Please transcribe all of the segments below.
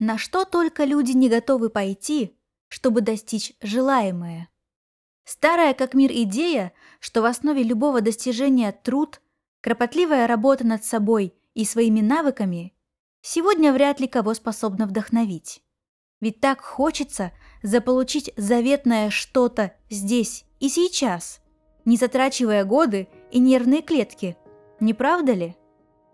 На что только люди не готовы пойти, чтобы достичь желаемое. Старая как мир идея, что в основе любого достижения труд, кропотливая работа над собой и своими навыками, сегодня вряд ли кого способна вдохновить. Ведь так хочется заполучить заветное что-то здесь и сейчас, не затрачивая годы и нервные клетки, не правда ли?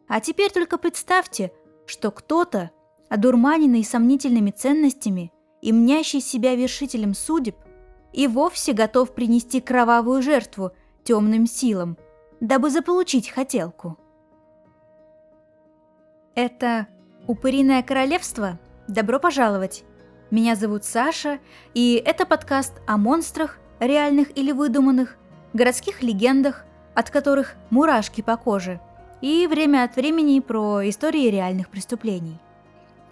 А теперь только представьте, что кто-то, одурманенный сомнительными ценностями и мнящий себя вершителем судеб, и вовсе готов принести кровавую жертву темным силам, дабы заполучить хотелку. Это «Упыриное королевство». Добро пожаловать! Меня зовут Саша, и это подкаст о монстрах, реальных или выдуманных, городских легендах, от которых мурашки по коже, и время от времени про истории реальных преступлений.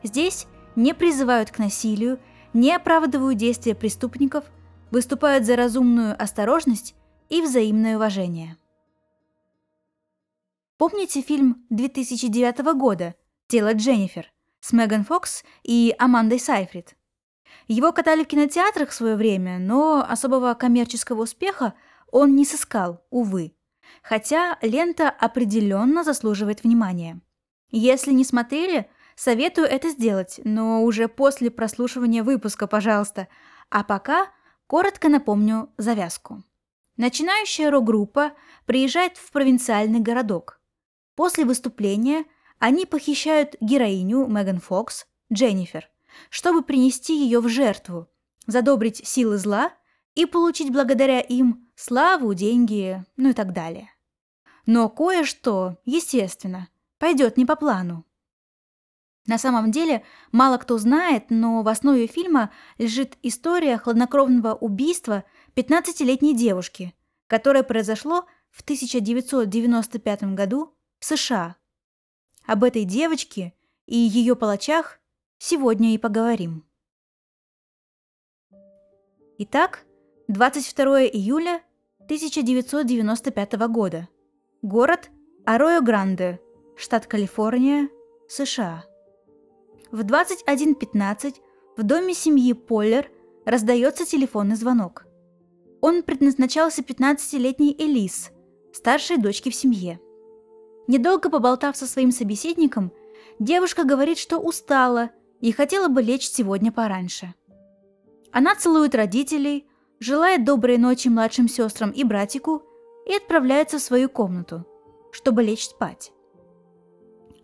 Здесь не призывают к насилию, не оправдывают действия преступников, выступают за разумную осторожность и взаимное уважение. Помните фильм 2009 года «Тело Дженнифер» с Меган Фокс и Амандой Сайфрид? Его катали в кинотеатрах в свое время, но особого коммерческого успеха он не сыскал, увы. Хотя лента определенно заслуживает внимания. Если не смотрели, Советую это сделать, но уже после прослушивания выпуска, пожалуйста. А пока коротко напомню завязку. Начинающая рок-группа приезжает в провинциальный городок. После выступления они похищают героиню Меган Фокс, Дженнифер, чтобы принести ее в жертву, задобрить силы зла и получить благодаря им славу, деньги, ну и так далее. Но кое-что, естественно, пойдет не по плану. На самом деле, мало кто знает, но в основе фильма лежит история хладнокровного убийства 15-летней девушки, которое произошло в 1995 году в США. Об этой девочке и ее палачах сегодня и поговорим. Итак, 22 июля 1995 года. Город Аройо-Гранде, штат Калифорния, США. В 21.15 в доме семьи Поллер раздается телефонный звонок. Он предназначался 15-летней Элис, старшей дочке в семье. Недолго поболтав со своим собеседником, девушка говорит, что устала и хотела бы лечь сегодня пораньше. Она целует родителей, желает доброй ночи младшим сестрам и братику и отправляется в свою комнату, чтобы лечь спать.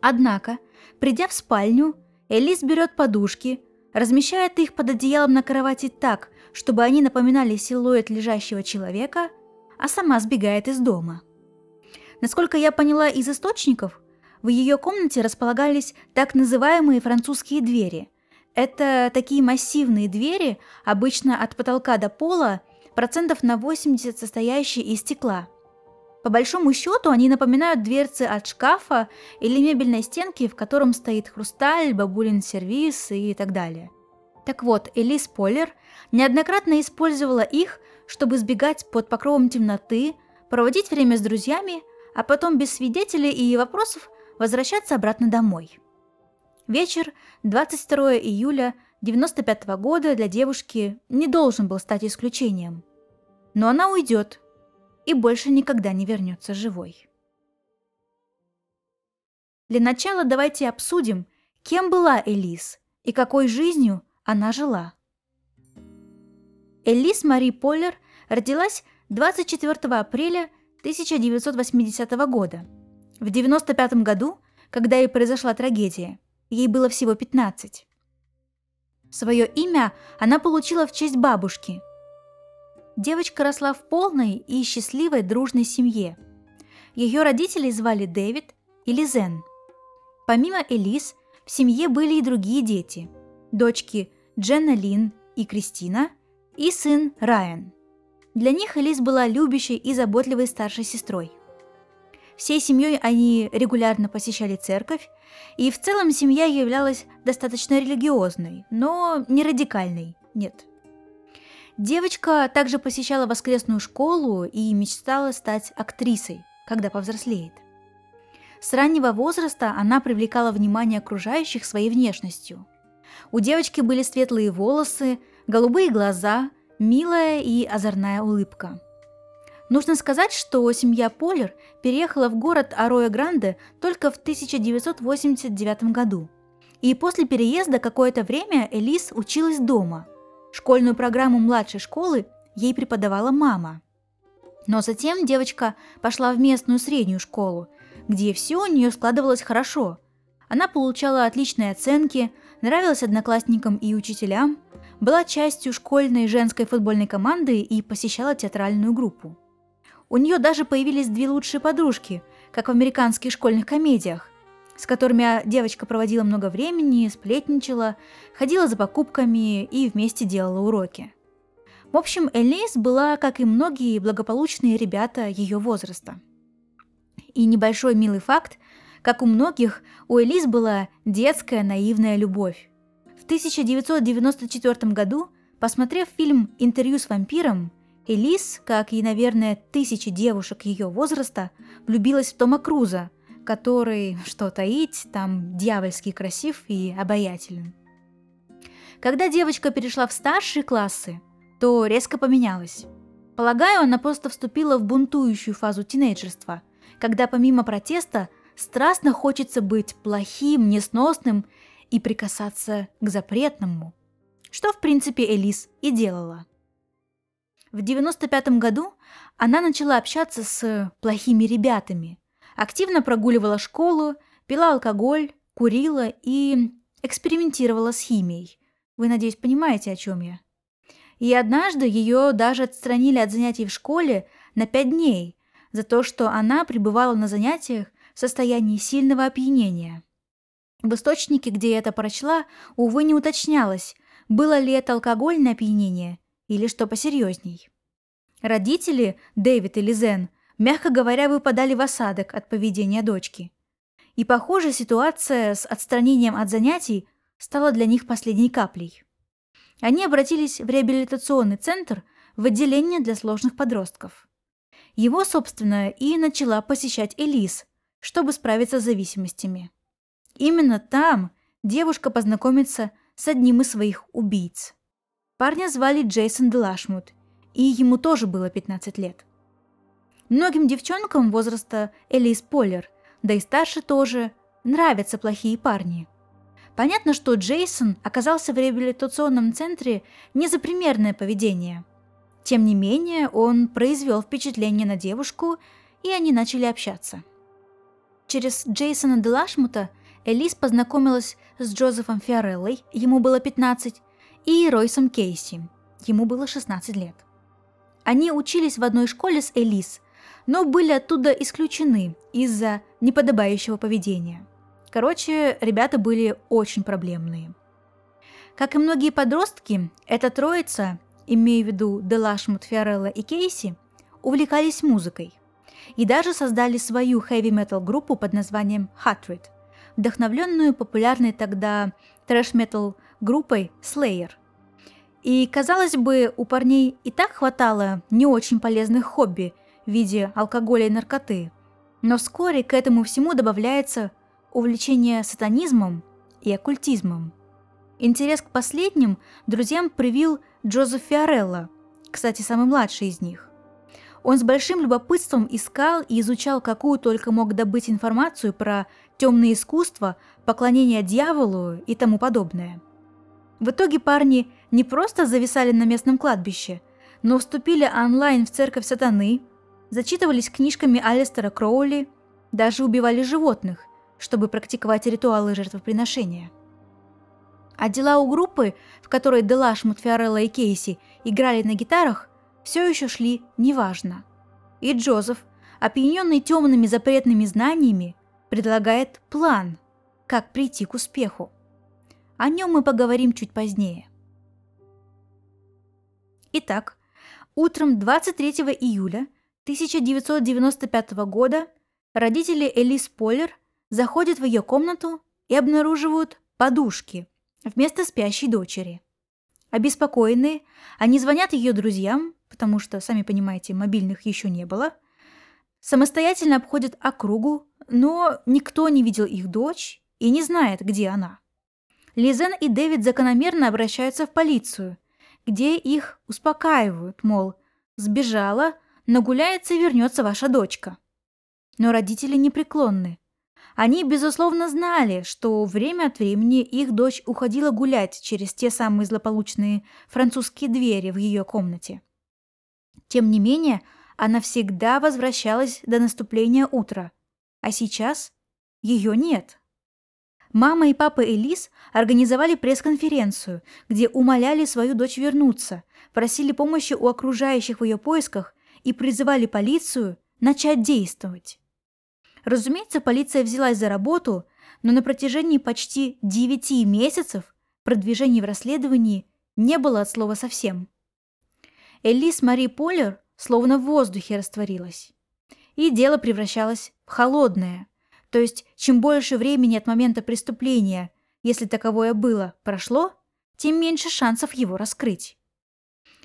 Однако, придя в спальню, Элис берет подушки, размещает их под одеялом на кровати так, чтобы они напоминали силуэт лежащего человека, а сама сбегает из дома. Насколько я поняла из источников, в ее комнате располагались так называемые французские двери. Это такие массивные двери, обычно от потолка до пола, процентов на 80 состоящие из стекла – по большому счету они напоминают дверцы от шкафа или мебельной стенки, в котором стоит хрусталь, бабулин сервиз и так далее. Так вот, Элис Поллер неоднократно использовала их, чтобы сбегать под покровом темноты, проводить время с друзьями, а потом без свидетелей и вопросов возвращаться обратно домой. Вечер 22 июля 95 года для девушки не должен был стать исключением. Но она уйдет, и больше никогда не вернется живой. Для начала давайте обсудим, кем была Элис и какой жизнью она жила. Элис Мари Поллер родилась 24 апреля 1980 года. В 95 году, когда ей произошла трагедия, ей было всего 15. Свое имя она получила в честь бабушки – Девочка росла в полной и счастливой дружной семье. Ее родители звали Дэвид и Лизен. Помимо Элис, в семье были и другие дети. Дочки Дженна Лин и Кристина и сын Райан. Для них Элис была любящей и заботливой старшей сестрой. Всей семьей они регулярно посещали церковь, и в целом семья являлась достаточно религиозной, но не радикальной, нет – Девочка также посещала воскресную школу и мечтала стать актрисой, когда повзрослеет. С раннего возраста она привлекала внимание окружающих своей внешностью. У девочки были светлые волосы, голубые глаза, милая и озорная улыбка. Нужно сказать, что семья Полер переехала в город Ароя-Гранде только в 1989 году. И после переезда какое-то время Элис училась дома. Школьную программу младшей школы ей преподавала мама. Но затем девочка пошла в местную среднюю школу, где все у нее складывалось хорошо. Она получала отличные оценки, нравилась одноклассникам и учителям, была частью школьной женской футбольной команды и посещала театральную группу. У нее даже появились две лучшие подружки, как в американских школьных комедиях, с которыми девочка проводила много времени, сплетничала, ходила за покупками и вместе делала уроки. В общем, Элис была, как и многие благополучные ребята ее возраста. И небольшой милый факт, как у многих, у Элис была детская наивная любовь. В 1994 году, посмотрев фильм «Интервью с вампиром», Элис, как и, наверное, тысячи девушек ее возраста, влюбилась в Тома Круза, который, что таить, там дьявольски красив и обаятелен. Когда девочка перешла в старшие классы, то резко поменялась. Полагаю, она просто вступила в бунтующую фазу тинейджерства, когда помимо протеста страстно хочется быть плохим, несносным и прикасаться к запретному, что в принципе Элис и делала. В 95 году она начала общаться с плохими ребятами, активно прогуливала школу, пила алкоголь, курила и экспериментировала с химией. Вы, надеюсь, понимаете, о чем я. И однажды ее даже отстранили от занятий в школе на пять дней за то, что она пребывала на занятиях в состоянии сильного опьянения. В источнике, где я это прочла, увы, не уточнялось, было ли это алкогольное опьянение или что посерьезней. Родители, Дэвид и Лизен, мягко говоря, выпадали в осадок от поведения дочки. И, похоже, ситуация с отстранением от занятий стала для них последней каплей. Они обратились в реабилитационный центр в отделение для сложных подростков. Его, собственно, и начала посещать Элис, чтобы справиться с зависимостями. Именно там девушка познакомится с одним из своих убийц. Парня звали Джейсон Делашмут, и ему тоже было 15 лет. Многим девчонкам возраста Элис Поллер, да и старше тоже, нравятся плохие парни. Понятно, что Джейсон оказался в реабилитационном центре не за примерное поведение. Тем не менее, он произвел впечатление на девушку, и они начали общаться. Через Джейсона Делашмута Элис познакомилась с Джозефом Фиореллой, ему было 15, и Ройсом Кейси. Ему было 16 лет. Они учились в одной школе с Элис, но были оттуда исключены из-за неподобающего поведения. Короче, ребята были очень проблемные. Как и многие подростки, эта троица, имея в виду Делашмут, Фиорелла и Кейси, увлекались музыкой и даже создали свою хэви-метал группу под названием Hatred, вдохновленную популярной тогда трэш-метал группой Slayer. И, казалось бы, у парней и так хватало не очень полезных хобби в виде алкоголя и наркоты. Но вскоре к этому всему добавляется увлечение сатанизмом и оккультизмом. Интерес к последним друзьям привил Джозеф Фиорелло, кстати, самый младший из них. Он с большим любопытством искал и изучал какую только мог добыть информацию про темные искусства, поклонение дьяволу и тому подобное – в итоге парни не просто зависали на местном кладбище, но вступили онлайн в церковь сатаны, зачитывались книжками Алистера Кроули, даже убивали животных, чтобы практиковать ритуалы жертвоприношения. А дела у группы, в которой Делаш, Мутфиорелла и Кейси играли на гитарах, все еще шли неважно. И Джозеф, опьяненный темными запретными знаниями, предлагает план, как прийти к успеху. О нем мы поговорим чуть позднее. Итак, утром 23 июля 1995 года родители Элис Поллер заходят в ее комнату и обнаруживают подушки вместо спящей дочери. Обеспокоенные, они звонят ее друзьям, потому что, сами понимаете, мобильных еще не было, самостоятельно обходят округу, но никто не видел их дочь и не знает, где она. Лизен и Дэвид закономерно обращаются в полицию, где их успокаивают, мол, сбежала, нагуляется и вернется ваша дочка. Но родители непреклонны. Они, безусловно, знали, что время от времени их дочь уходила гулять через те самые злополучные французские двери в ее комнате. Тем не менее, она всегда возвращалась до наступления утра, а сейчас ее нет. Мама и папа Элис организовали пресс-конференцию, где умоляли свою дочь вернуться, просили помощи у окружающих в ее поисках и призывали полицию начать действовать. Разумеется, полиция взялась за работу, но на протяжении почти 9 месяцев продвижения в расследовании не было от слова совсем. Элис Мари Полер словно в воздухе растворилась. И дело превращалось в холодное. То есть, чем больше времени от момента преступления, если таковое было, прошло, тем меньше шансов его раскрыть.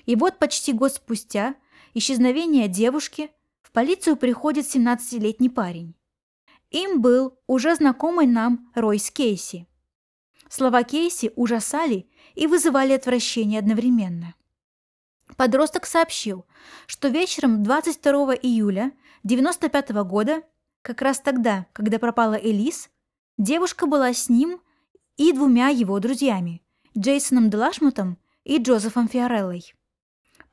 И вот почти год спустя исчезновение девушки в полицию приходит 17-летний парень. Им был уже знакомый нам Ройс Кейси. Слова Кейси ужасали и вызывали отвращение одновременно. Подросток сообщил, что вечером 22 июля 1995 года, как раз тогда, когда пропала Элис, девушка была с ним и двумя его друзьями, Джейсоном Делашмутом и Джозефом Фиореллой.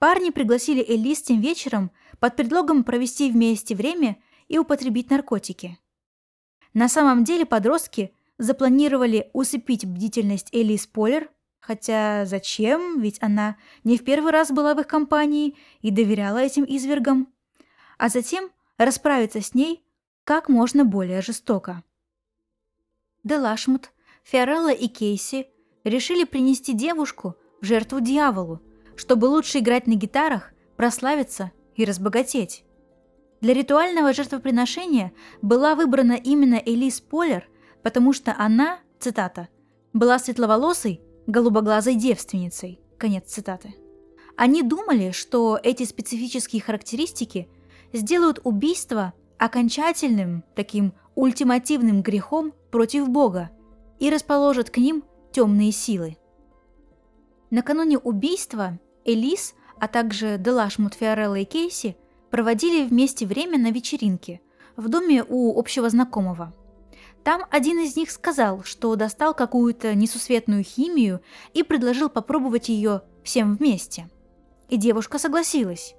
Парни пригласили Элис тем вечером под предлогом провести вместе время и употребить наркотики. На самом деле подростки запланировали усыпить бдительность Элис Полер, хотя зачем, ведь она не в первый раз была в их компании и доверяла этим извергам, а затем расправиться с ней как можно более жестоко. Делашмут, Фиорелла и Кейси решили принести девушку в жертву дьяволу, чтобы лучше играть на гитарах, прославиться и разбогатеть. Для ритуального жертвоприношения была выбрана именно Элис Полер, потому что она, цитата, была светловолосой, голубоглазой девственницей. Конец цитаты. Они думали, что эти специфические характеристики сделают убийство окончательным, таким ультимативным грехом против Бога и расположат к ним темные силы. Накануне убийства Элис, а также Делаш Мутфиорелла и Кейси проводили вместе время на вечеринке в доме у общего знакомого. Там один из них сказал, что достал какую-то несусветную химию и предложил попробовать ее всем вместе. И девушка согласилась.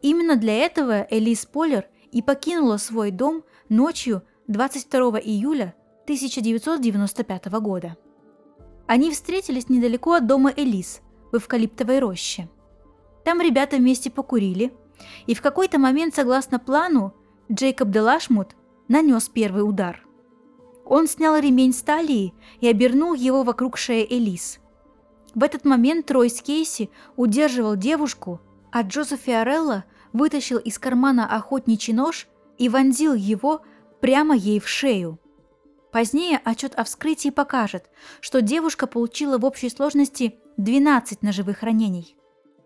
Именно для этого Элис Полер и покинула свой дом ночью 22 июля 1995 года. Они встретились недалеко от дома Элис, в эвкалиптовой роще. Там ребята вместе покурили, и в какой-то момент, согласно плану, Джейкоб Делашмут нанес первый удар. Он снял ремень с талии и обернул его вокруг шеи Элис. В этот момент Ройс Кейси удерживал девушку, а Джозеф Фиорелло вытащил из кармана охотничий нож и вонзил его прямо ей в шею. Позднее отчет о вскрытии покажет, что девушка получила в общей сложности 12 ножевых ранений.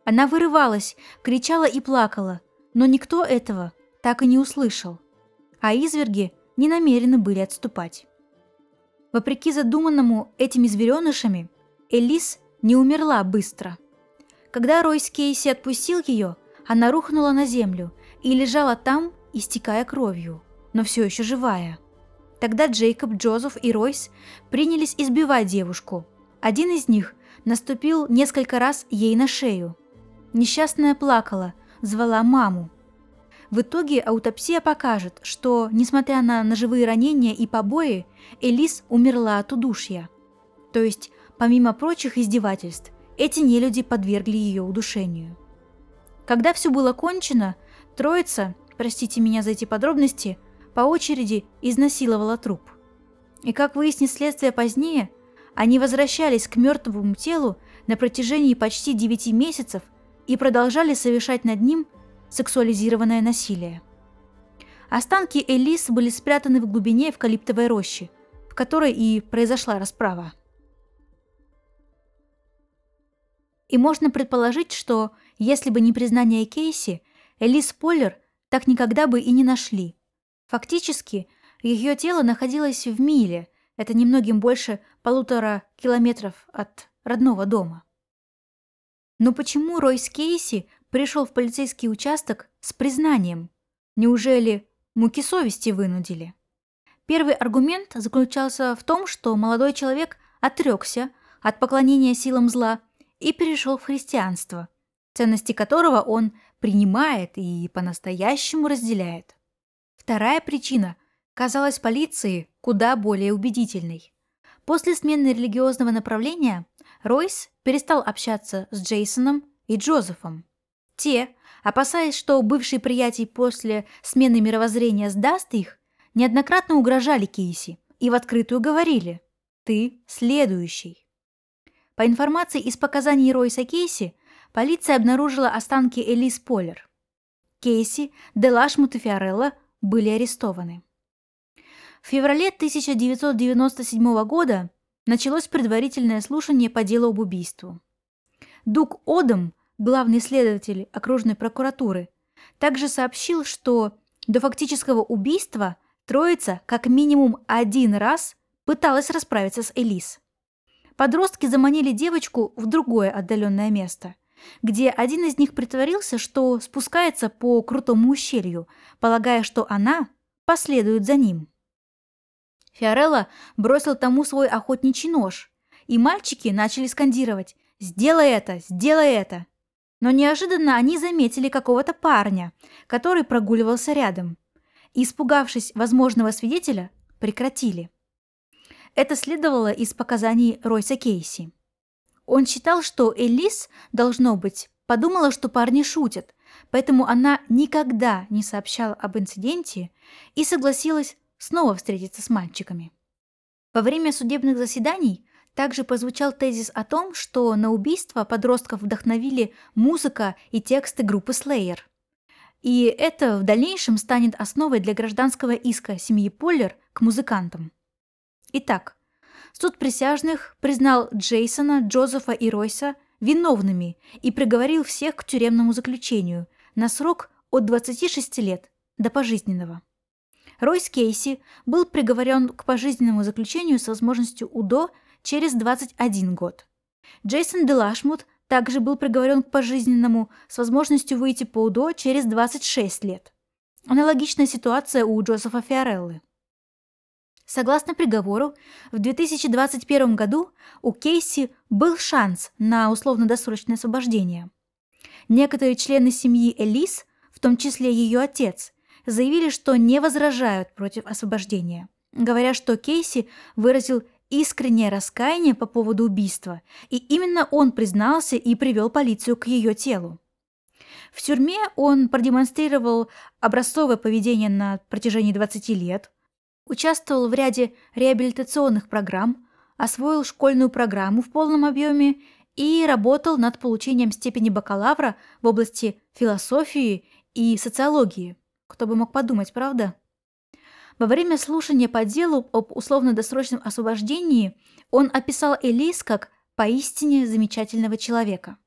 Она вырывалась, кричала и плакала, но никто этого так и не услышал, а изверги не намерены были отступать. Вопреки задуманному этими зверенышами, Элис не умерла быстро. Когда Ройс Кейси отпустил ее, она рухнула на землю и лежала там, истекая кровью, но все еще живая. Тогда Джейкоб, Джозеф и Ройс принялись избивать девушку. Один из них наступил несколько раз ей на шею – Несчастная плакала, звала маму. В итоге аутопсия покажет, что, несмотря на ножевые ранения и побои, Элис умерла от удушья. То есть, помимо прочих издевательств, эти нелюди подвергли ее удушению. Когда все было кончено, троица, простите меня за эти подробности, по очереди изнасиловала труп. И как выяснит следствие позднее, они возвращались к мертвому телу на протяжении почти 9 месяцев и продолжали совершать над ним сексуализированное насилие. Останки Элис были спрятаны в глубине эвкалиптовой рощи, в которой и произошла расправа. И можно предположить, что, если бы не признание Кейси, Элис Поллер так никогда бы и не нашли. Фактически, ее тело находилось в миле, это немногим больше полутора километров от родного дома. Но почему Ройс Кейси пришел в полицейский участок с признанием? Неужели муки совести вынудили? Первый аргумент заключался в том, что молодой человек отрекся от поклонения силам зла и перешел в христианство, ценности которого он принимает и по-настоящему разделяет. Вторая причина казалась полиции куда более убедительной. После смены религиозного направления Ройс перестал общаться с Джейсоном и Джозефом. Те, опасаясь, что бывший приятель после смены мировоззрения сдаст их, неоднократно угрожали Кейси и в открытую говорили «ты следующий». По информации из показаний Ройса Кейси, полиция обнаружила останки Элис Поллер. Кейси, Делашмут и Фиорелла были арестованы. В феврале 1997 года началось предварительное слушание по делу об убийстве. Дуг Одам, главный следователь окружной прокуратуры, также сообщил, что до фактического убийства троица как минимум один раз пыталась расправиться с Элис. Подростки заманили девочку в другое отдаленное место, где один из них притворился, что спускается по крутому ущелью, полагая, что она последует за ним. Фиорелла бросил тому свой охотничий нож, и мальчики начали скандировать «Сделай это! Сделай это!». Но неожиданно они заметили какого-то парня, который прогуливался рядом. И, испугавшись возможного свидетеля, прекратили. Это следовало из показаний Ройса Кейси. Он считал, что Элис, должно быть, подумала, что парни шутят, поэтому она никогда не сообщала об инциденте и согласилась снова встретиться с мальчиками. Во время судебных заседаний также прозвучал тезис о том, что на убийство подростков вдохновили музыка и тексты группы Slayer. И это в дальнейшем станет основой для гражданского иска семьи Поллер к музыкантам. Итак, суд присяжных признал Джейсона, Джозефа и Ройса виновными и приговорил всех к тюремному заключению на срок от 26 лет до пожизненного. Ройс Кейси был приговорен к пожизненному заключению с возможностью УДО через 21 год. Джейсон Делашмут также был приговорен к пожизненному с возможностью выйти по УДО через 26 лет. Аналогичная ситуация у Джозефа Фиореллы. Согласно приговору, в 2021 году у Кейси был шанс на условно-досрочное освобождение. Некоторые члены семьи Элис, в том числе ее отец, заявили, что не возражают против освобождения, говоря, что Кейси выразил искреннее раскаяние по поводу убийства, и именно он признался и привел полицию к ее телу. В тюрьме он продемонстрировал образцовое поведение на протяжении 20 лет, участвовал в ряде реабилитационных программ, освоил школьную программу в полном объеме и работал над получением степени бакалавра в области философии и социологии. Кто бы мог подумать, правда? Во время слушания по делу об условно-досрочном освобождении он описал Элис как поистине замечательного человека.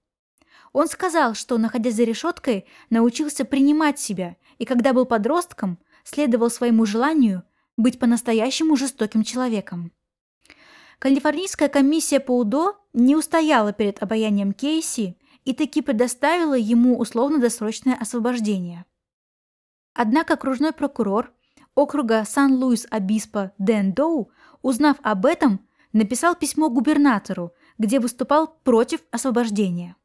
Он сказал, что, находясь за решеткой, научился принимать себя и, когда был подростком, следовал своему желанию быть по-настоящему жестоким человеком. Калифорнийская комиссия по УДО не устояла перед обаянием Кейси и таки предоставила ему условно-досрочное освобождение. Однако окружной прокурор округа Сан-Луис-Обиспо Дэн Доу, узнав об этом, написал письмо губернатору, где выступал против освобождения.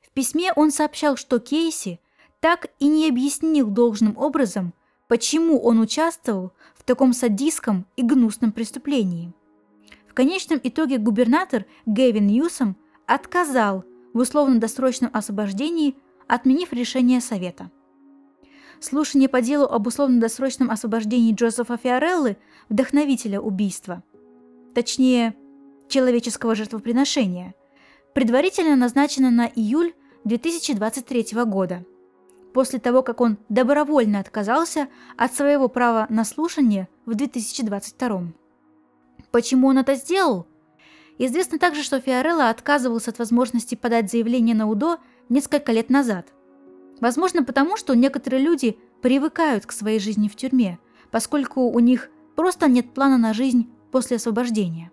В письме он сообщал, что Кейси так и не объяснил должным образом, почему он участвовал таком садистском и гнусном преступлении. В конечном итоге губернатор Гэвин Ньюсом отказал в условно-досрочном освобождении, отменив решение Совета. Слушание по делу об условно-досрочном освобождении Джозефа Фиореллы, вдохновителя убийства, точнее, человеческого жертвоприношения, предварительно назначено на июль 2023 года, после того, как он добровольно отказался от своего права на слушание в 2022. Почему он это сделал? Известно также, что Фиорелла отказывался от возможности подать заявление на УДО несколько лет назад – Возможно, потому что некоторые люди привыкают к своей жизни в тюрьме, поскольку у них просто нет плана на жизнь после освобождения.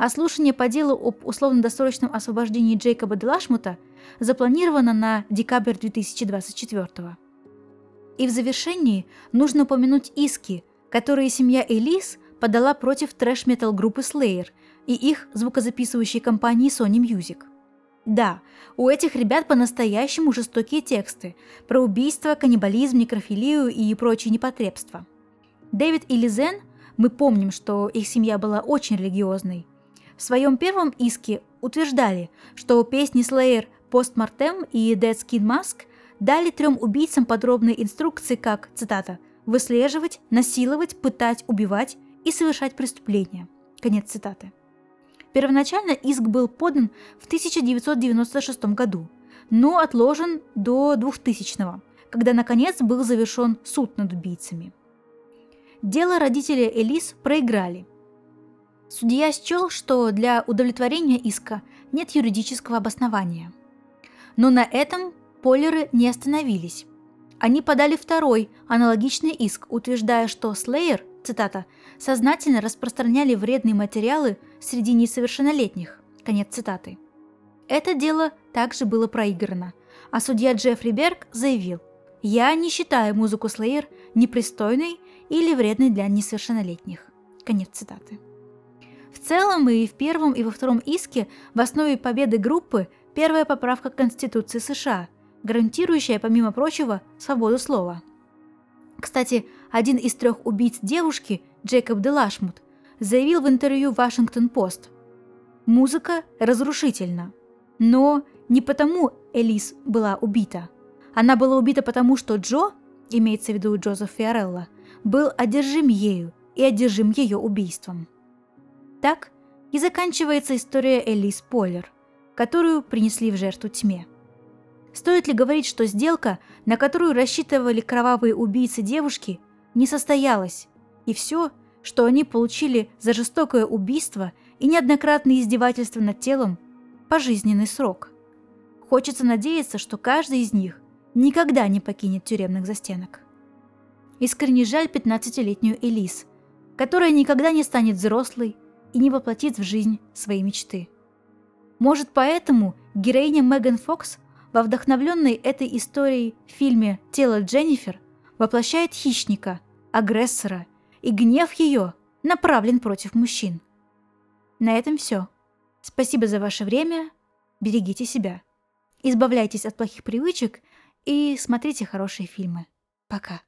А слушание по делу об условно-досрочном освобождении Джейкоба Делашмута запланировано на декабрь 2024 И в завершении нужно упомянуть иски, которые семья Элис подала против трэш-метал группы Slayer и их звукозаписывающей компании Sony Music. Да, у этих ребят по-настоящему жестокие тексты про убийство, каннибализм, некрофилию и прочие непотребства. Дэвид и Лизен, мы помним, что их семья была очень религиозной, в своем первом иске утверждали, что песни Slayer Postmortem и Dead Skin Mask дали трем убийцам подробные инструкции, как, цитата, «выслеживать, насиловать, пытать, убивать и совершать преступления». Конец цитаты. Первоначально иск был подан в 1996 году, но отложен до 2000 когда наконец был завершен суд над убийцами. Дело родителей Элис проиграли. Судья счел, что для удовлетворения иска нет юридического обоснования. Но на этом Полеры не остановились. Они подали второй, аналогичный иск, утверждая, что Слеер, цитата, сознательно распространяли вредные материалы среди несовершеннолетних. Конец цитаты. Это дело также было проиграно, а судья Джеффри Берг заявил, «Я не считаю музыку Слеер непристойной или вредной для несовершеннолетних». Конец цитаты. В целом и в первом, и во втором иске в основе победы группы первая поправка к Конституции США, гарантирующая, помимо прочего, свободу слова. Кстати, один из трех убийц девушки, Джейкоб Делашмут, заявил в интервью Вашингтон-Пост. Музыка разрушительна. Но не потому Элис была убита. Она была убита потому, что Джо, имеется в виду Джозеф Фиорелло, был одержим ею и одержим ее убийством. Так и заканчивается история Элис Поллер, которую принесли в жертву тьме. Стоит ли говорить, что сделка, на которую рассчитывали кровавые убийцы девушки, не состоялась, и все, что они получили за жестокое убийство и неоднократные издевательства над телом, пожизненный срок. Хочется надеяться, что каждый из них никогда не покинет тюремных застенок. Искренне жаль 15-летнюю Элис, которая никогда не станет взрослой и не воплотит в жизнь свои мечты. Может, поэтому героиня Меган Фокс во вдохновленной этой историей фильме «Тело Дженнифер» воплощает хищника, агрессора, и гнев ее направлен против мужчин. На этом все. Спасибо за ваше время, берегите себя, избавляйтесь от плохих привычек и смотрите хорошие фильмы. Пока.